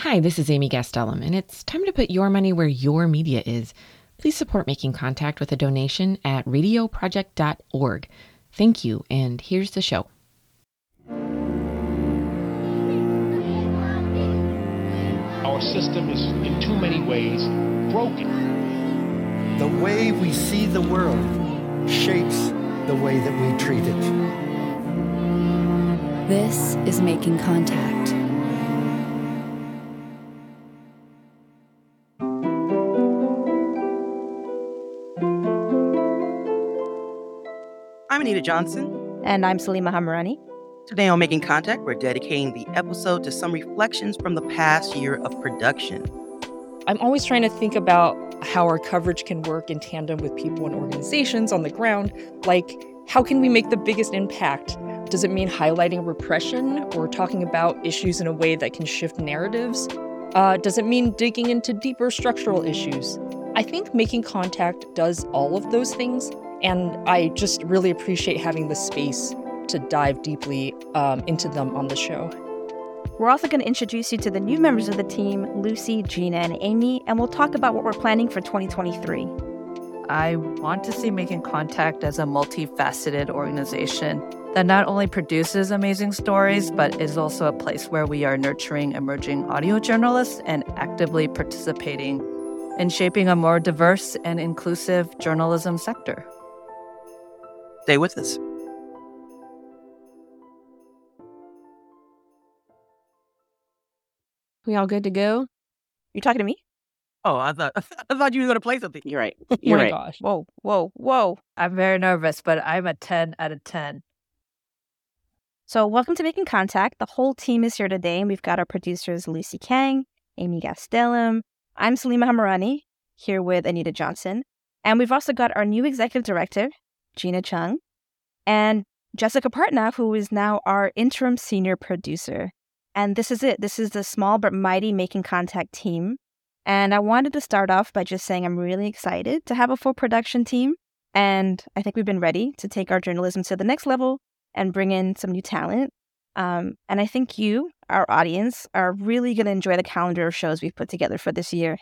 Hi, this is Amy Gastelum, and it's time to put your money where your media is. Please support Making Contact with a donation at radioproject.org. Thank you, and here's the show. Our system is, in too many ways, broken. The way we see the world shapes the way that we treat it. This is Making Contact. Anita Johnson. And I'm Salima Hamirani. Today on Making Contact, we're dedicating the episode to some reflections from the past year of production. I'm always trying to think about how our coverage can work in tandem with people and organizations on the ground. Like, how can we make the biggest impact? Does it mean highlighting repression or talking about issues in a way that can shift narratives? Uh, does it mean digging into deeper structural issues? I think Making Contact does all of those things and I just really appreciate having the space to dive deeply um, into them on the show. We're also going to introduce you to the new members of the team, Lucy, Jina, and Amy, and we'll talk about what we're planning for 2023. I want to see Making Contact as a multifaceted organization that not only produces amazing stories, but is also a place where we are nurturing emerging audio journalists and actively participating in shaping a more diverse and inclusive journalism sector. Stay with us. We all good to go? You talking to me? Oh, I thought I thought you were going to play something. You're right. Oh You're oh my right. gosh. Whoa, whoa, whoa. I'm very nervous, but I'm a 10 out of 10. So, welcome to Making Contact. The whole team is here today, and we've got our producers Lucy Kang, Amy Gastelum. I'm Salima Hamirani, here with Anita Johnson. And we've also got our new executive director, Jina Chung, and Jessica Partnow, who is now our interim senior producer. And this is it. This is the small but mighty Making Contact team. And I wanted to start off by just saying I'm really excited to have a full production team. And I think we've been ready to take our journalism to the next level and bring in some new talent. Um, and I think you, our audience, are really going to enjoy the calendar of shows we've put together for this year.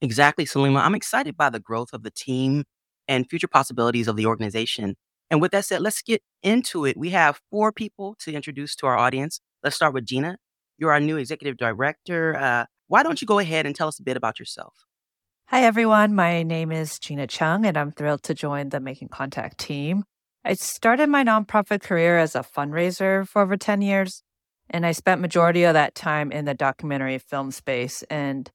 Exactly, Salima. I'm excited by the growth of the team and future possibilities of the organization. And with that said, let's get into it. We have four people to introduce to our audience. Let's start with Jina. You're our new executive director. Uh, why don't you go ahead and tell us a bit about yourself? Hi, everyone. My name is Jina Chung, and I'm thrilled to join the Making Contact team. I started my nonprofit career as a fundraiser for over 10 years, and I spent majority of that time in the documentary film space. And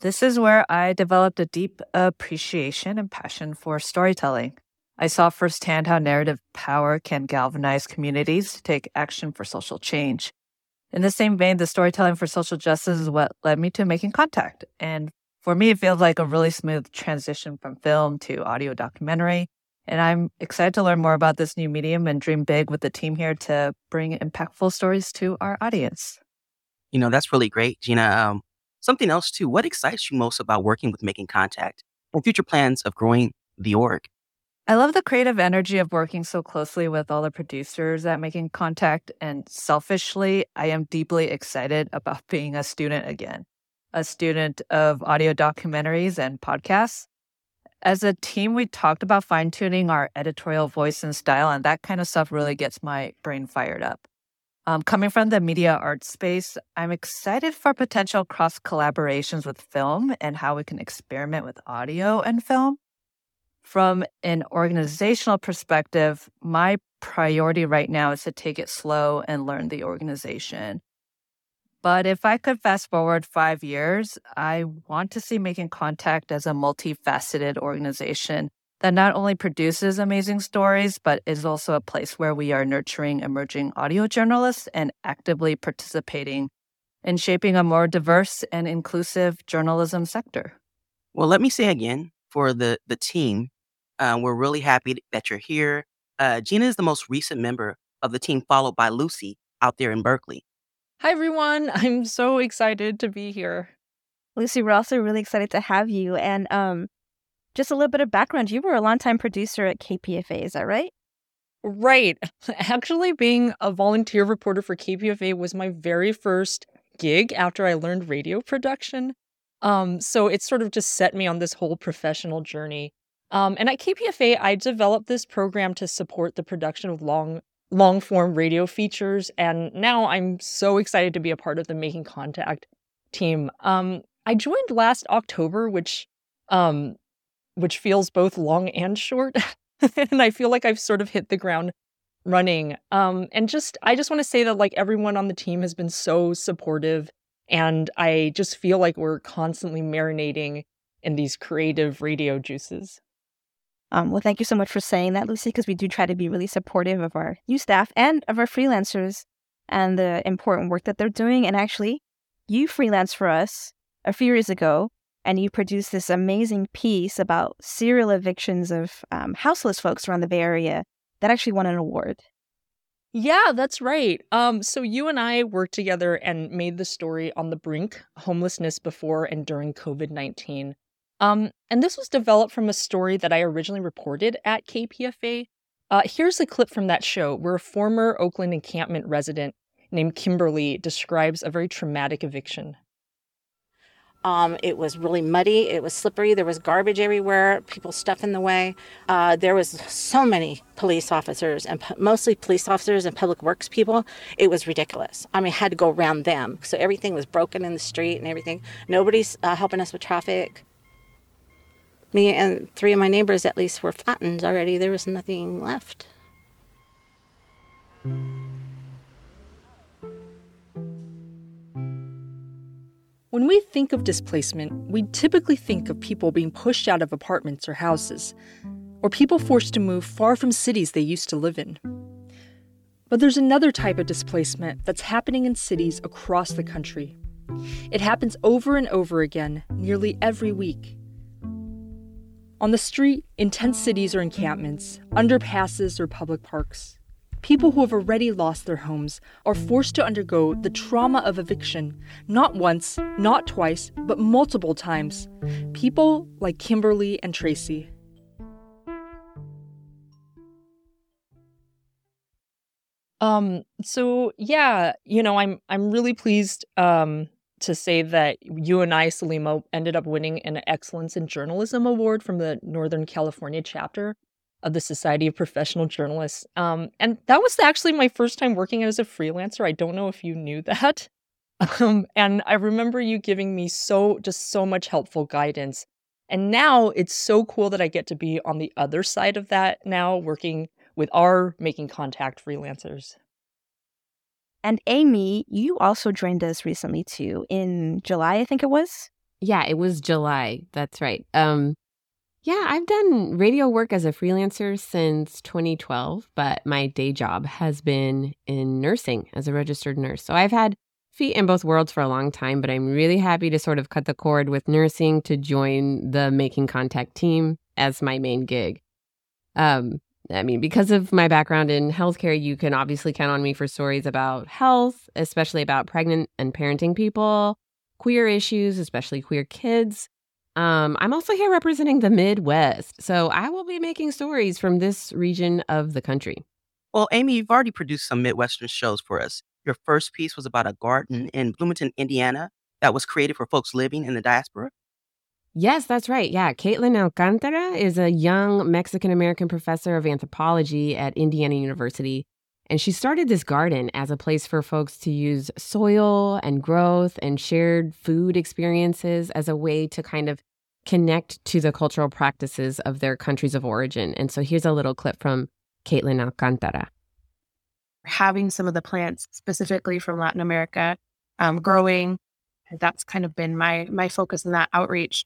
this is where I developed a deep appreciation and passion for storytelling. I saw firsthand how narrative power can galvanize communities to take action for social change. In the same vein, the storytelling for social justice is what led me to making contact. And for me, it feels like a really smooth transition from film to audio documentary. And I'm excited to learn more about this new medium and dream big with the team here to bring impactful stories to our audience. You know, that's really great, Jina. Um, something else, too. What excites you most about working with Making Contact and future plans of growing the org? I love the creative energy of working so closely with all the producers at Making Contact. And selfishly, I am deeply excited about being a student again, a student of audio documentaries and podcasts. As a team, we talked about fine tuning our editorial voice and style, and that kind of stuff really gets my brain fired up. Um, coming from the media art space, I'm excited for potential cross collaborations with film and how we can experiment with audio and film. From an organizational perspective, my priority right now is to take it slow and learn the organization. But if I could fast forward five years, I want to see Making Contact as a multifaceted organization that not only produces amazing stories, but is also a place where we are nurturing emerging audio journalists and actively participating in shaping a more diverse and inclusive journalism sector. Well, let me say again for the, the team, uh, we're really happy that you're here. Uh, Jina is the most recent member of the team, followed by Lucy out there in Berkeley. Hi, everyone. I'm so excited to be here. Lucy, we're also really excited to have you. And um, just a little bit of background you were a longtime producer at KPFA, is that right? Right. Actually, being a volunteer reporter for KPFA was my very first gig after I learned radio production. Um, so it sort of just set me on this whole professional journey. Um, and at KPFA, I developed this program to support the production of long long form radio features. And now I'm so excited to be a part of the Making Contact team. Um, I joined last October, which um, which feels both long and short. and I feel like I've sort of hit the ground running. Um, and just I just want to say that like everyone on the team has been so supportive and I just feel like we're constantly marinating in these creative radio juices. Um, well, thank you so much for saying that, Lucy, because we do try to be really supportive of our new staff and of our freelancers and the important work that they're doing. And actually, you freelanced for us a few years ago and you produced this amazing piece about serial evictions of um, houseless folks around the Bay Area that actually won an award. Yeah, that's right. Um, so you and I worked together and made the story on the brink homelessness before and during COVID 19. Um, and this was developed from a story that I originally reported at KPFA. Uh, here's a clip from that show where a former Oakland encampment resident named Kimberly describes a very traumatic eviction. Um, it was really muddy. It was slippery. There was garbage everywhere. People stuff in the way. Uh, there was so many police officers and mostly police officers and public works people. It was ridiculous. I mean, I had to go around them. So everything was broken in the street and everything. Nobody's uh, helping us with traffic. Me and three of my neighbors, at least, were flattened already. There was nothing left. When we think of displacement, we typically think of people being pushed out of apartments or houses, or people forced to move far from cities they used to live in. But there's another type of displacement that's happening in cities across the country. It happens over and over again, nearly every week. On the street, in tent cities or encampments, underpasses or public parks, people who have already lost their homes are forced to undergo the trauma of eviction, not once, not twice, but multiple times. People like Kimberly and Tracy. Um so yeah, you know, I'm I'm really pleased um to say that you and I, Salima, ended up winning an Excellence in Journalism Award from the Northern California chapter of the Society of Professional Journalists. Um, and that was actually my first time working as a freelancer. I don't know if you knew that. Um, and I remember you giving me so, just so much helpful guidance. And now it's so cool that I get to be on the other side of that now, working with our making contact freelancers. And Amy, you also joined us recently too, in July, I think it was. Yeah, it was July. That's right. Um, yeah, I've done radio work as a freelancer since 2012, but my day job has been in nursing as a registered nurse. So I've had feet in both worlds for a long time, but I'm really happy to sort of cut the cord with nursing to join the Making Contact team as my main gig. Um, I mean, because of my background in healthcare, you can obviously count on me for stories about health, especially about pregnant and parenting people, queer issues, especially queer kids, um, I'm also here representing the Midwest, so I will be making stories from this region of the country. Well, Amy, you've already produced some Midwestern shows for us. Your first piece was about a garden in Bloomington, Indiana, that was created for folks living in the diaspora. Yes, that's right. Yeah, Caitlin Alcantara is a young Mexican American professor of anthropology at Indiana University. And she started this garden as a place for folks to use soil and growth and shared food experiences as a way to kind of connect to the cultural practices of their countries of origin. And so here's a little clip from Caitlin Alcantara. Having some of the plants specifically from Latin America um, growing, that's kind of been my my focus in that outreach.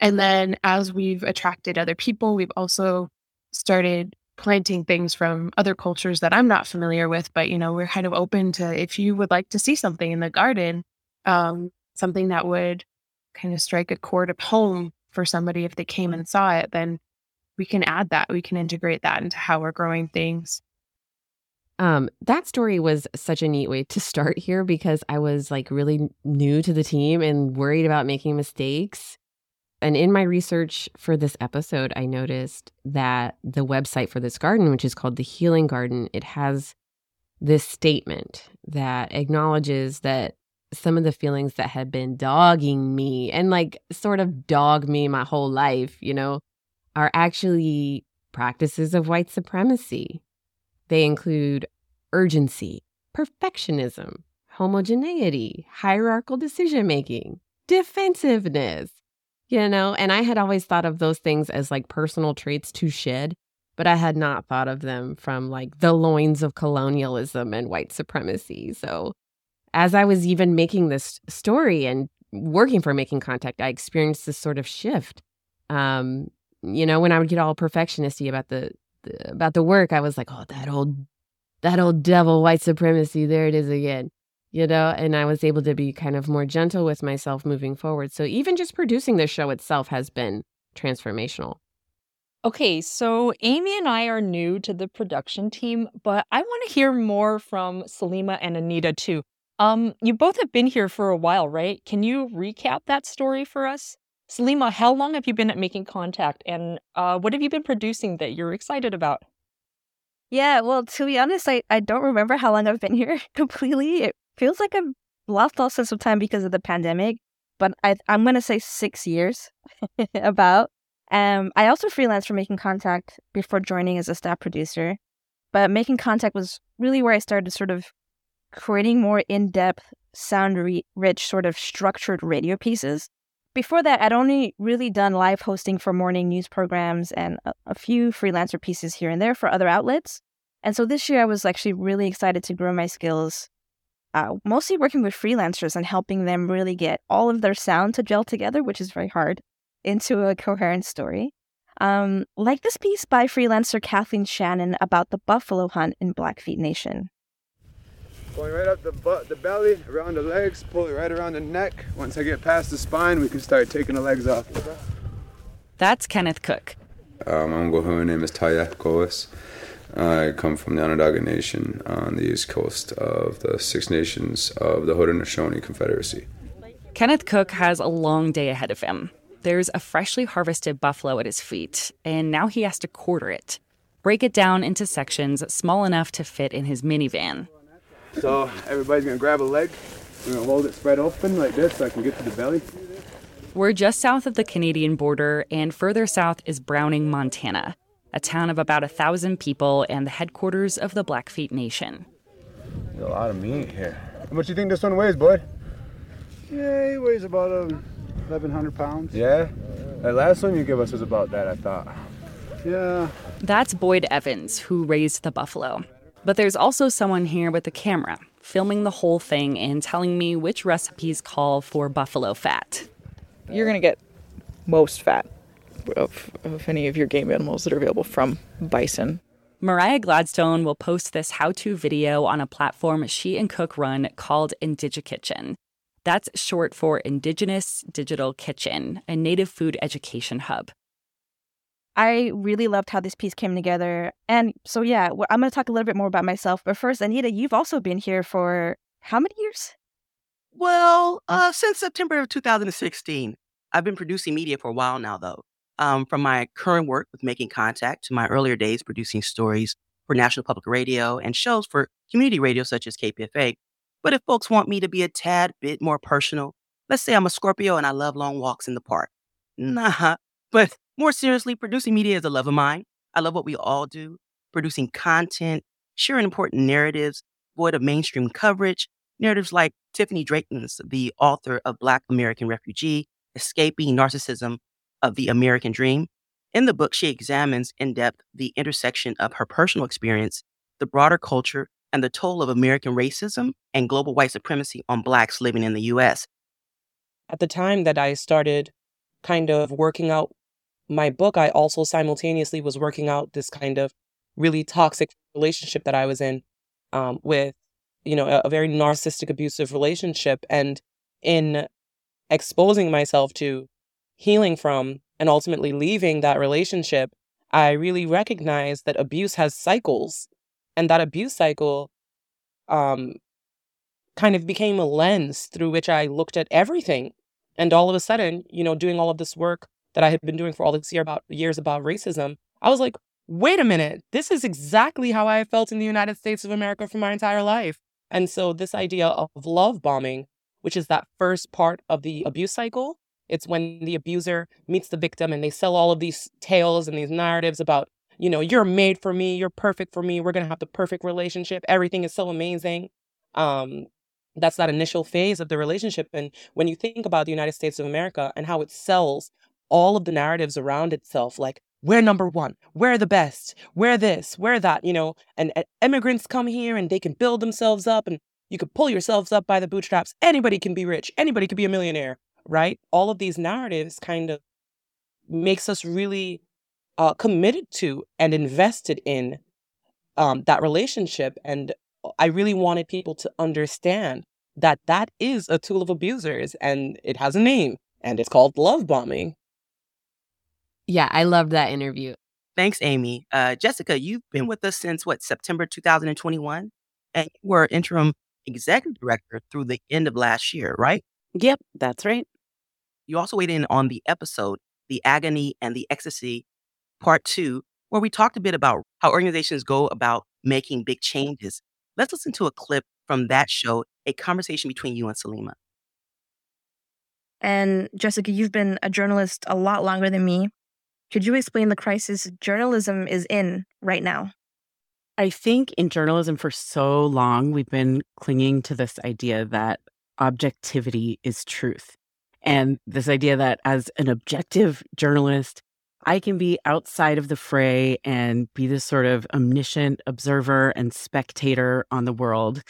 And then as we've attracted other people, we've also started planting things from other cultures that I'm not familiar with, but you know, we're kind of open to if you would like to see something in the garden, um, something that would kind of strike a chord of home for somebody if they came and saw it, then we can add that. We can integrate that into how we're growing things. Um, that story was such a neat way to start here because I was like really new to the team and worried about making mistakes. And in my research for this episode, I noticed that the website for this garden, which is called the Healing Garden, it has this statement that acknowledges that some of the feelings that had been dogging me and like sort of dog me my whole life, you know, are actually practices of white supremacy. They include urgency, perfectionism, homogeneity, hierarchical decision making, defensiveness, you know, and I had always thought of those things as like personal traits to shed, but I had not thought of them from like the loins of colonialism and white supremacy. So as I was even making this story and working for making contact, I experienced this sort of shift. Um, you know, when I would get all perfectionisty about the, the about the work, I was like, oh, that old that old devil white supremacy, there it is again. You know, and I was able to be kind of more gentle with myself moving forward. So even just producing this show itself has been transformational. Okay, so Amy and I are new to the production team, but I want to hear more from Salima and Anita too. Um, you both have been here for a while, right? Can you recap that story for us? Salima, how long have you been at Making Contact and uh, what have you been producing that you're excited about? Yeah, well, to be honest, I, I don't remember how long I've been here completely. It feels like I've lost all sense of time because of the pandemic, but I, I'm going to say six years about. Um, I also freelanced for Making Contact before joining as a staff producer, but Making Contact was really where I started sort of creating more in depth, sound rich, sort of structured radio pieces. Before that, I'd only really done live hosting for morning news programs and a, a few freelancer pieces here and there for other outlets. And so this year, I was actually really excited to grow my skills, uh, mostly working with freelancers and helping them really get all of their sound to gel together, which is very hard, into a coherent story. Um, like this piece by freelancer Kathleen Shannon about the buffalo hunt in Blackfeet Nation. Going right up the butt, the belly, around the legs, pull it right around the neck. Once I get past the spine, we can start taking the legs off. That's Kenneth Cook. Um, I'm my name is Taya Koas. I come from the Onondaga Nation on the east coast of the Six Nations of the Haudenosaunee Confederacy. Kenneth Cook has a long day ahead of him. There's a freshly harvested buffalo at his feet, and now he has to quarter it, break it down into sections small enough to fit in his minivan. So everybody's gonna grab a leg. We're gonna hold it spread open like this so I can get to the belly. We're just south of the Canadian border, and further south is Browning, Montana, a town of about a thousand people and the headquarters of the Blackfeet Nation. There's a lot of meat here. How much do you think this one weighs, bud? Yeah, he weighs about um, 1,100 pounds. Yeah? That last one you gave us was about that, I thought. Yeah. That's Boyd Evans, who raised the buffalo. But there's also someone here with a camera, filming the whole thing and telling me which recipes call for buffalo fat. You're going to get most fat of, of any of your game animals that are available from bison. Mariah Gladstone will post this how to video on a platform she and Cook run called IndigiKitchen. That's short for Indigenous Digital Kitchen, a native food education hub. I really loved how this piece came together. And so, yeah, I'm going to talk a little bit more about myself. But first, Anita, you've also been here for how many years? Well, uh, since September of 2016. I've been producing media for a while now, though. Um, from my current work with Making Contact to my earlier days producing stories for National Public Radio and shows for community radio such as KPFA. But if folks want me to be a tad bit more personal, let's say I'm a Scorpio and I love long walks in the park. Nah, but more seriously, producing media is a love of mine. I love what we all do, producing content, sharing important narratives, void of mainstream coverage, narratives like Tiffanie Drayton's, the author of Black American Refugee, Escaping Narcissism of the American Dream. In the book, she examines in depth the intersection of her personal experience, the broader culture, and the toll of American racism and global white supremacy on Blacks living in the US. At the time that I started kind of working out my book, I also simultaneously was working out this kind of really toxic relationship that I was in um, with, you know, a, a very narcissistic, abusive relationship. And in exposing myself to healing from and ultimately leaving that relationship, I really recognized that abuse has cycles. And that abuse cycle um, kind of became a lens through which I looked at everything. And all of a sudden, you know, doing all of this work that I had been doing for all this year about years about racism, I was like, wait a minute, this is exactly how I felt in the United States of America for my entire life. And so this idea of love bombing which is that first part of the abuse cycle. It's when the abuser meets the victim and they sell all of these tales and these narratives about, you know, you're made for me, you're perfect for me, we're going to have the perfect relationship, everything is so amazing. Um, that's that initial phase of the relationship. And when you think about the United States of America and how it sells all of the narratives around itself, like, we're number one, we're the best, we're this, we're that, you know, and, and immigrants come here and they can build themselves up and you can pull yourselves up by the bootstraps. Anybody can be rich, anybody can be a millionaire, right? All of these narratives kind of makes us really uh, committed to and invested in um, that relationship. And I really wanted people to understand that that is a tool of abusers and it has a name and it's called love bombing. Yeah, I loved that interview. Thanks, Amy. Uh, Jessica, you've been with us since what, September 2021? And you were interim executive director through the end of last year, right? Yep, that's right. You also weighed in on the episode, The Agony and the Ecstasy, part two, where we talked a bit about how organizations go about making big changes. Let's listen to a clip from that show, a conversation between you and Salima. And Jessica, you've been a journalist a lot longer than me. Could you explain the crisis journalism is in right now? I think in journalism for so long, we've been clinging to this idea that objectivity is truth. And this idea that as an objective journalist, I can be outside of the fray and be this sort of omniscient observer and spectator on the world.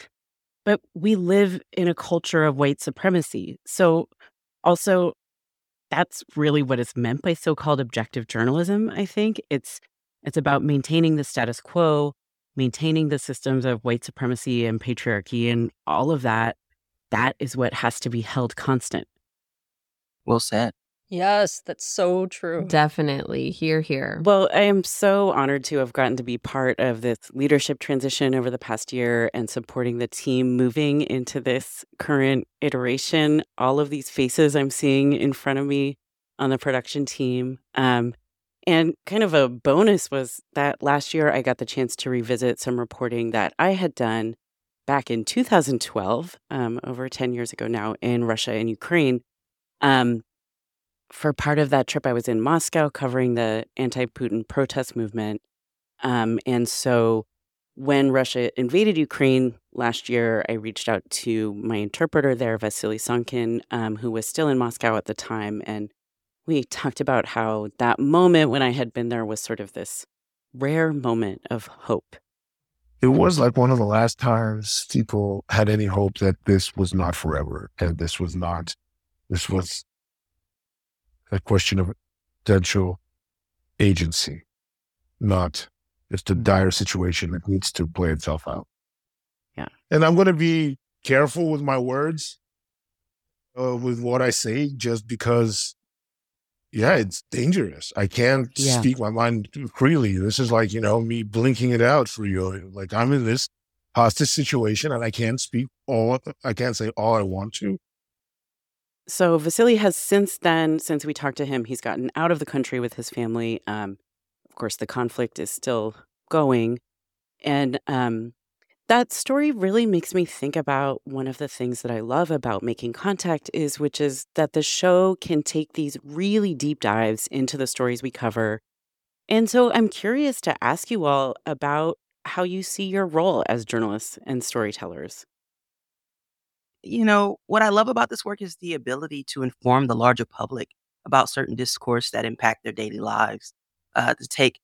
But we live in a culture of white supremacy. So, also, that's really what is meant by so-called objective journalism, I think. It's it's about maintaining the status quo, maintaining the systems of white supremacy and patriarchy and all of that. That is what has to be held constant. Well said. Yes, that's so true. Definitely. Here, here. Well, I am so honored to have gotten to be part of this leadership transition over the past year and supporting the team moving into this current iteration. All of these faces I'm seeing in front of me on the production team. Um, and kind of a bonus was that last year I got the chance to revisit some reporting that I had done back in 2012, um, over 10 years ago now, in Russia and Ukraine. Um, for part of that trip, I was in Moscow covering the anti Putin protest movement. Um, and so when Russia invaded Ukraine last year, I reached out to my interpreter there, Vasily Sonkin, um, who was still in Moscow at the time. And we talked about how that moment when I had been there was sort of this rare moment of hope. It was like one of the last times people had any hope that this was not forever and this was not, this was a question of potential agency, not just a dire situation that needs to play itself out. Yeah. And I'm going to be careful with my words, uh, with what I say, just because, yeah, it's dangerous. I can't Yeah. speak my mind freely. This is like, you know, me blinking it out for you. Like I'm in this hostage situation and I can't speak all, I can't say all I want to. So Vasily has since then, since we talked to him, he's gotten out of the country with his family. Um, of course, the conflict is still going, and um, that story really makes me think about one of the things that I love about making contact is, which is that the show can take these really deep dives into the stories we cover. And so I'm curious to ask you all about how you see your role as journalists and storytellers. You know, what I love about this work is the ability to inform the larger public about certain discourse that impact their daily lives, uh, to take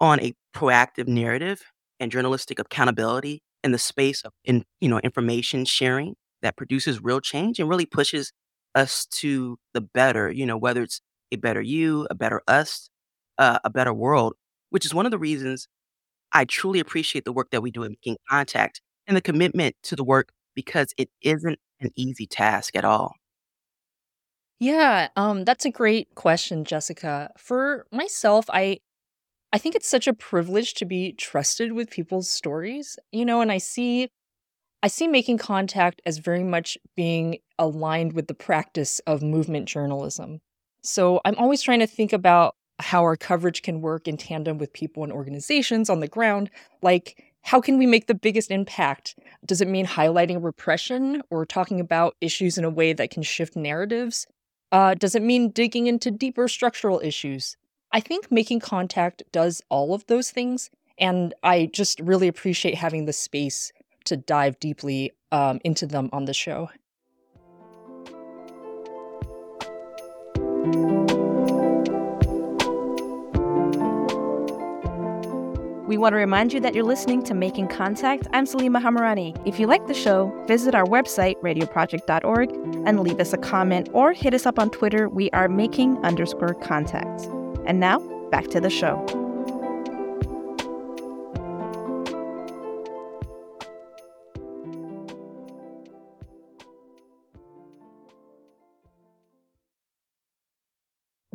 on a proactive narrative and journalistic accountability in the space of in, you know, information sharing that produces real change and really pushes us to the better, you know, whether it's a better you, a better us, uh, a better world, which is one of the reasons I truly appreciate the work that we do in making contact and the commitment to the work because it isn't an easy task at all. Yeah, um, that's a great question, Jessica. For myself, I I think it's such a privilege to be trusted with people's stories, you know, and I see I see making contact as very much being aligned with the practice of movement journalism. So I'm always trying to think about how our coverage can work in tandem with people and organizations on the ground, like how can we make the biggest impact? Does it mean highlighting repression or talking about issues in a way that can shift narratives? Uh, does it mean digging into deeper structural issues? I think making contact does all of those things. And I just really appreciate having the space to dive deeply um, into them on the show. We want to remind you that you're listening to Making Contact. I'm Salima Hamirani. If you like the show, visit our website, radioproject.org, and leave us a comment or hit us up on Twitter. We are making underscore contact. And now, back to the show.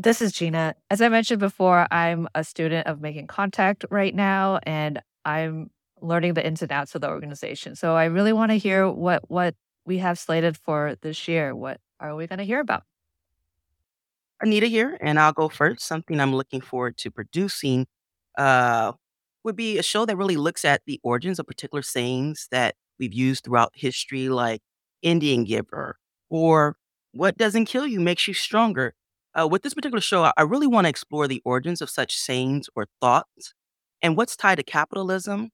This is Jina. As I mentioned before, I'm a student of making contact right now, and I'm learning the ins and outs of the organization. So I really want to hear what what we have slated for this year. What are we going to hear about? Anita here, and I'll go first. Something I'm looking forward to producing uh, would be a show that really looks at the origins of particular sayings that we've used throughout history, like Indian giver or what doesn't kill you makes you stronger. Uh, with this particular show, I really want to explore the origins of such sayings or thoughts and what's tied to capitalism,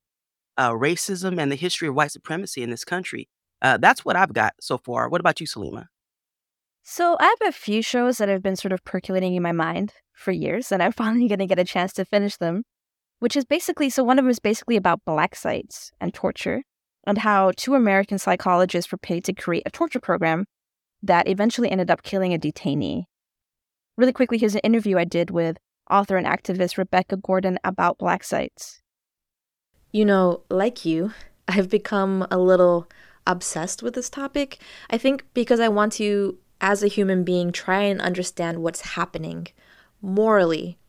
uh, racism, and the history of white supremacy in this country. Uh, that's what I've got so far. What about you, Salima? So I have a few shows that have been sort of percolating in my mind for years, and I'm finally going to get a chance to finish them. Which is basically so one of them is basically about black sites and torture, and how two American psychologists were paid to create a torture program that eventually ended up killing a detainee. Really quickly, here's an interview I did with author and activist Rebecca Gordon about black sites. You know, like you, I've become a little obsessed with this topic. I think because I want to, as a human being, try and understand what's happening morally.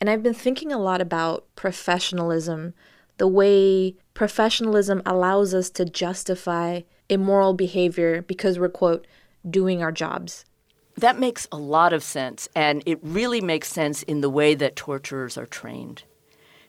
And I've been thinking a lot about professionalism, the way professionalism allows us to justify immoral behavior because we're, quote, doing our jobs. That makes a lot of sense, and it really makes sense in the way that torturers are trained.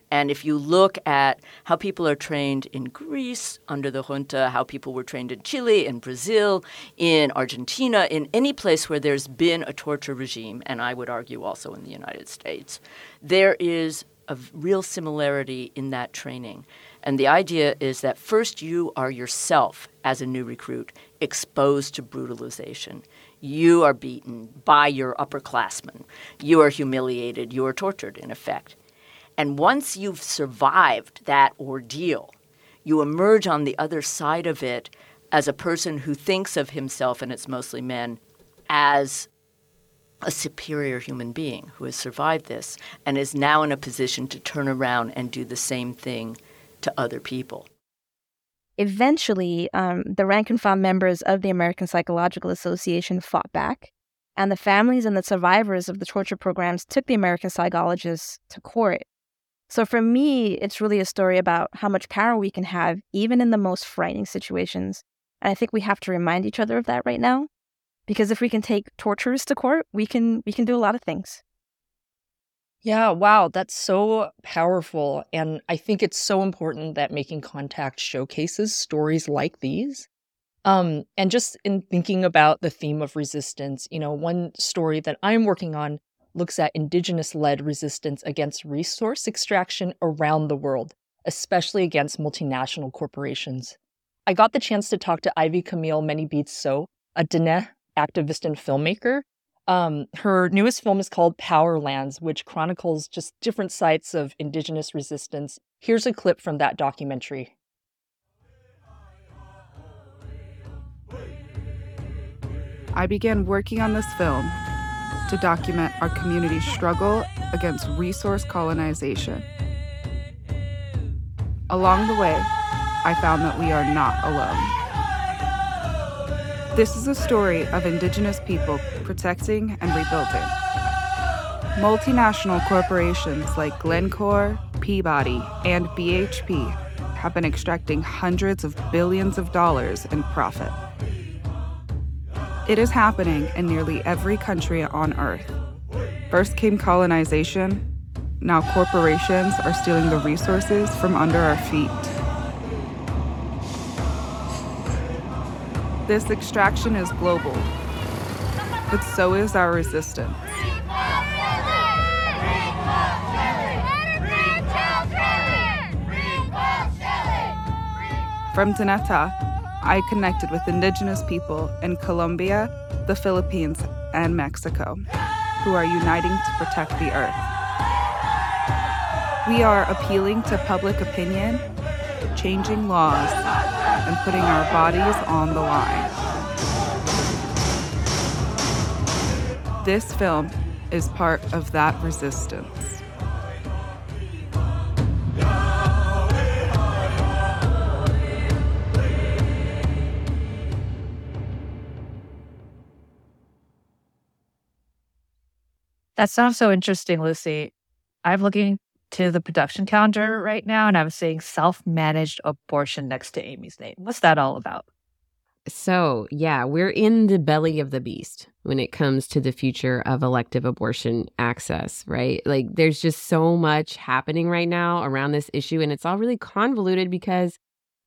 And if you look at how people are trained in Greece under the junta, how people were trained in Chile, in Brazil, in Argentina, in any place where there's been a torture regime, and I would argue also in the United States, there is a real similarity in that training. And the idea is that first you are yourself, as a new recruit, exposed to brutalization. You are beaten by your upperclassmen. You are humiliated. You are tortured, in effect. And once you've survived that ordeal, you emerge on the other side of it as a person who thinks of himself, and it's mostly men, as a superior human being who has survived this and is now in a position to turn around and do the same thing to other people. Eventually, um, the rank and file members of the American Psychological Association fought back, and the families and the survivors of the torture programs took the American psychologists to court. So for me, it's really a story about how much power we can have, even in the most frightening situations. And I think we have to remind each other of that right now, because if we can take torturers to court, we can we can do a lot of things. Yeah, wow, that's so powerful. And I think it's so important that making contact showcases stories like these. Um, and just in thinking about the theme of resistance, you know, one story that I'm working on looks at indigenous led resistance against resource extraction around the world, especially against multinational corporations. I got the chance to talk to Ivey Camille Manybeads Tso, a Dene activist and filmmaker um, her newest film is called Powerlands, which chronicles just different sites of indigenous resistance. Here's a clip from that documentary. I began working on this film to document our community's struggle against resource colonization. Along the way, I found that we are not alone. This is a story of Indigenous people protecting and rebuilding. Multinational corporations like Glencore, Peabody, and BHP have been extracting hundreds of billions of dollars in profit. It is happening in nearly every country on Earth. First came colonization, now corporations are stealing the resources from under our feet. This extraction is global, but so is our resistance. From Dinétah, I connected with indigenous people in Colombia, the Philippines, and Mexico who are uniting to protect the earth. We are appealing to public opinion, changing laws, and putting our bodies on the line. This film is part of that resistance. That sounds so interesting, Lucy. I'm looking to the production calendar right now and I'm seeing self managed abortion next to Amy's name. What's that all about? So, yeah, we're in the belly of the beast when it comes to the future of elective abortion access, right? Like, there's just so much happening right now around this issue, and it's all really convoluted because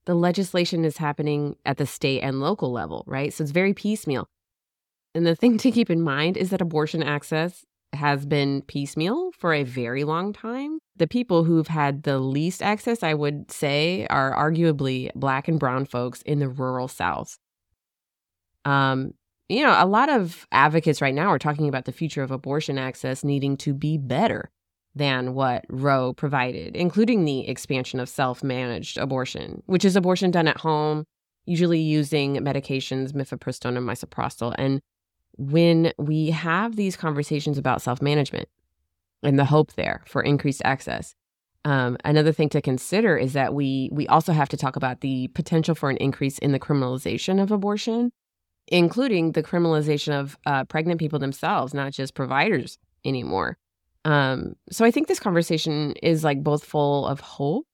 the legislation is happening at the state and local level, right? So, it's very piecemeal. And the thing to keep in mind is that abortion access has been piecemeal for a very long time. The people who've had the least access, I would say, are arguably Black and Brown folks in the rural South. Um, you know, a lot of advocates right now are talking about the future of abortion access needing to be better than what Roe provided, including the expansion of self managed abortion, which is abortion done at home, usually using medications, mifepristone and misoprostol. And when we have these conversations about self management and the hope there for increased access, um, another thing to consider is that we we also have to talk about the potential for an increase in the criminalization of abortion, including the criminalization of uh, pregnant people themselves, not just providers anymore. Um, so I think this conversation is like both full of hope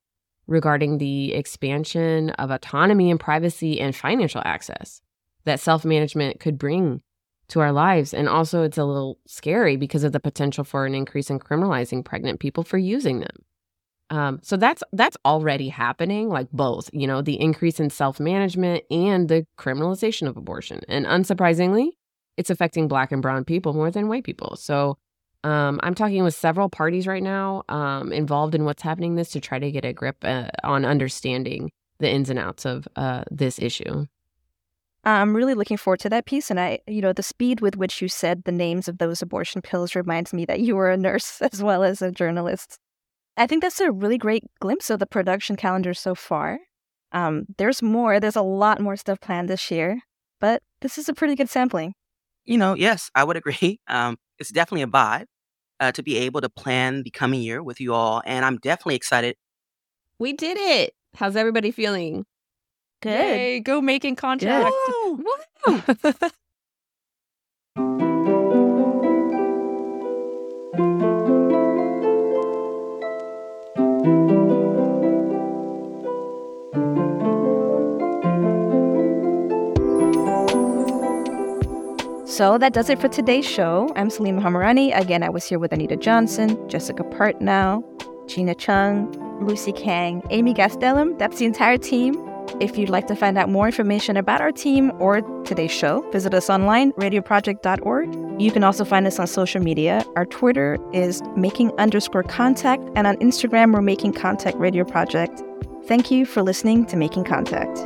regarding the expansion of autonomy and privacy and financial access that self management could bring to our lives. And also, it's a little scary because of the potential for an increase in criminalizing pregnant people for using them. Um, so that's that's already happening, like both, you know, the increase in self management and the criminalization of abortion. And unsurprisingly, it's affecting Black and Brown people more than white people. So um, I'm talking with several parties right now um, involved in what's happening this to try to get a grip uh, on understanding the ins and outs of uh, this issue. I'm really looking forward to that piece. And I, you know, the speed with which you said the names of those abortion pills reminds me that you were a nurse as well as a journalist. I think that's a really great glimpse of the production calendar so far. Um, there's more, there's a lot more stuff planned this year, but this is a pretty good sampling. You know, yes, I would agree. Um, it's definitely a vibe uh, to be able to plan the coming year with you all. And I'm definitely excited. We did it. How's everybody feeling? Good. Yay, go making contact. Woo! Woo! So that does it for today's show. I'm Salima Hamirani. Again, I was here with Anita Johnson, Jessica Partnow, Jina Chung, Lucy Kang, Amy Gastelum. That's the entire team. If you'd like to find out more information about our team or today's show, visit us online, radioproject.org. You can also find us on social media. Our Twitter is making underscore contact, and on Instagram, we're making contact radio project. Thank you for listening to Making Contact.